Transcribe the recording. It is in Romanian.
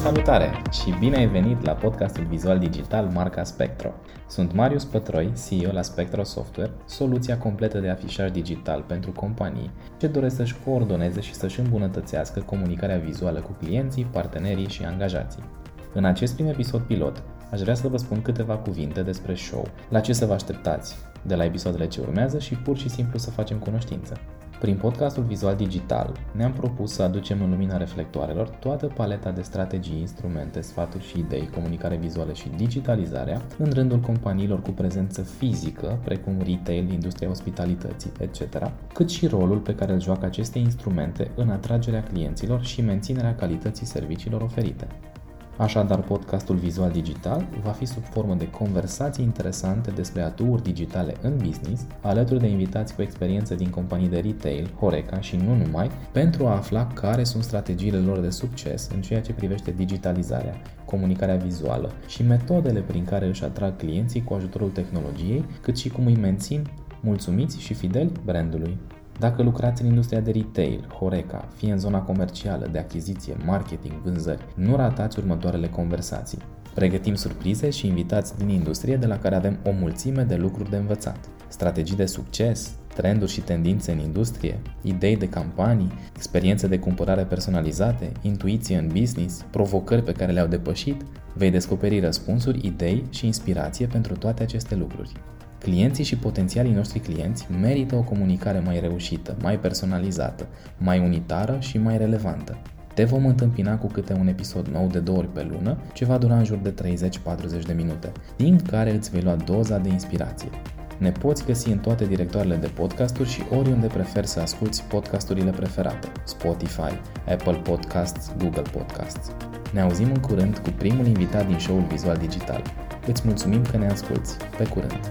Salutare și bine ai venit la podcastul vizual digital marca Spectro. Sunt Marius Pătroi, CEO la Spectro Software, soluția completă de afișaj digital pentru companii ce doresc să-și coordoneze și să-și îmbunătățească comunicarea vizuală cu clienții, partenerii și angajații. În acest prim episod pilot, aș vrea să vă spun câteva cuvinte despre show, la ce să vă așteptați de la episoadele ce urmează și pur și simplu să facem cunoștință. Prin podcastul Vizual Digital ne-am propus să aducem în lumina reflectoarelor toată paleta de strategii, instrumente, sfaturi și idei, comunicare vizuală și digitalizarea în rândul companiilor cu prezență fizică, precum retail, industria ospitalității, etc., cât și rolul pe care îl joacă aceste instrumente în atragerea clienților și menținerea calității serviciilor oferite. Așadar, podcastul Vizual Digital va fi sub formă de conversații interesante despre atuuri digitale în business, alături de invitați cu experiență din companii de retail, Horeca și nu numai, pentru a afla care sunt strategiile lor de succes în ceea ce privește digitalizarea, comunicarea vizuală și metodele prin care își atrag clienții cu ajutorul tehnologiei, cât și cum îi mențin mulțumiți și fideli brandului. Dacă lucrați în industria de retail, Horeca, fie în zona comercială, de achiziție, marketing, vânzări, nu ratați următoarele conversații. Pregătim surprize și invitați din industrie de la care avem o mulțime de lucruri de învățat. Strategii de succes, trenduri și tendințe în industrie, idei de campanii, experiențe de cumpărare personalizate, intuiție în business, provocări pe care le-au depășit, vei descoperi răspunsuri, idei și inspirație pentru toate aceste lucruri. Clienții și potențialii noștri clienți merită o comunicare mai reușită, mai personalizată, mai unitară și mai relevantă. Te vom întâmpina cu câte un episod nou de două ori pe lună, ce va dura în jur de 30-40 de minute, din care îți vei lua doza de inspirație. Ne poți găsi în toate directoarele de podcasturi și oriunde preferi să asculti podcasturile preferate, Spotify, Apple Podcasts, Google Podcasts. Ne auzim în curând cu primul invitat din show-ul Vizual Digital. Îți mulțumim că ne asculti. Pe curând!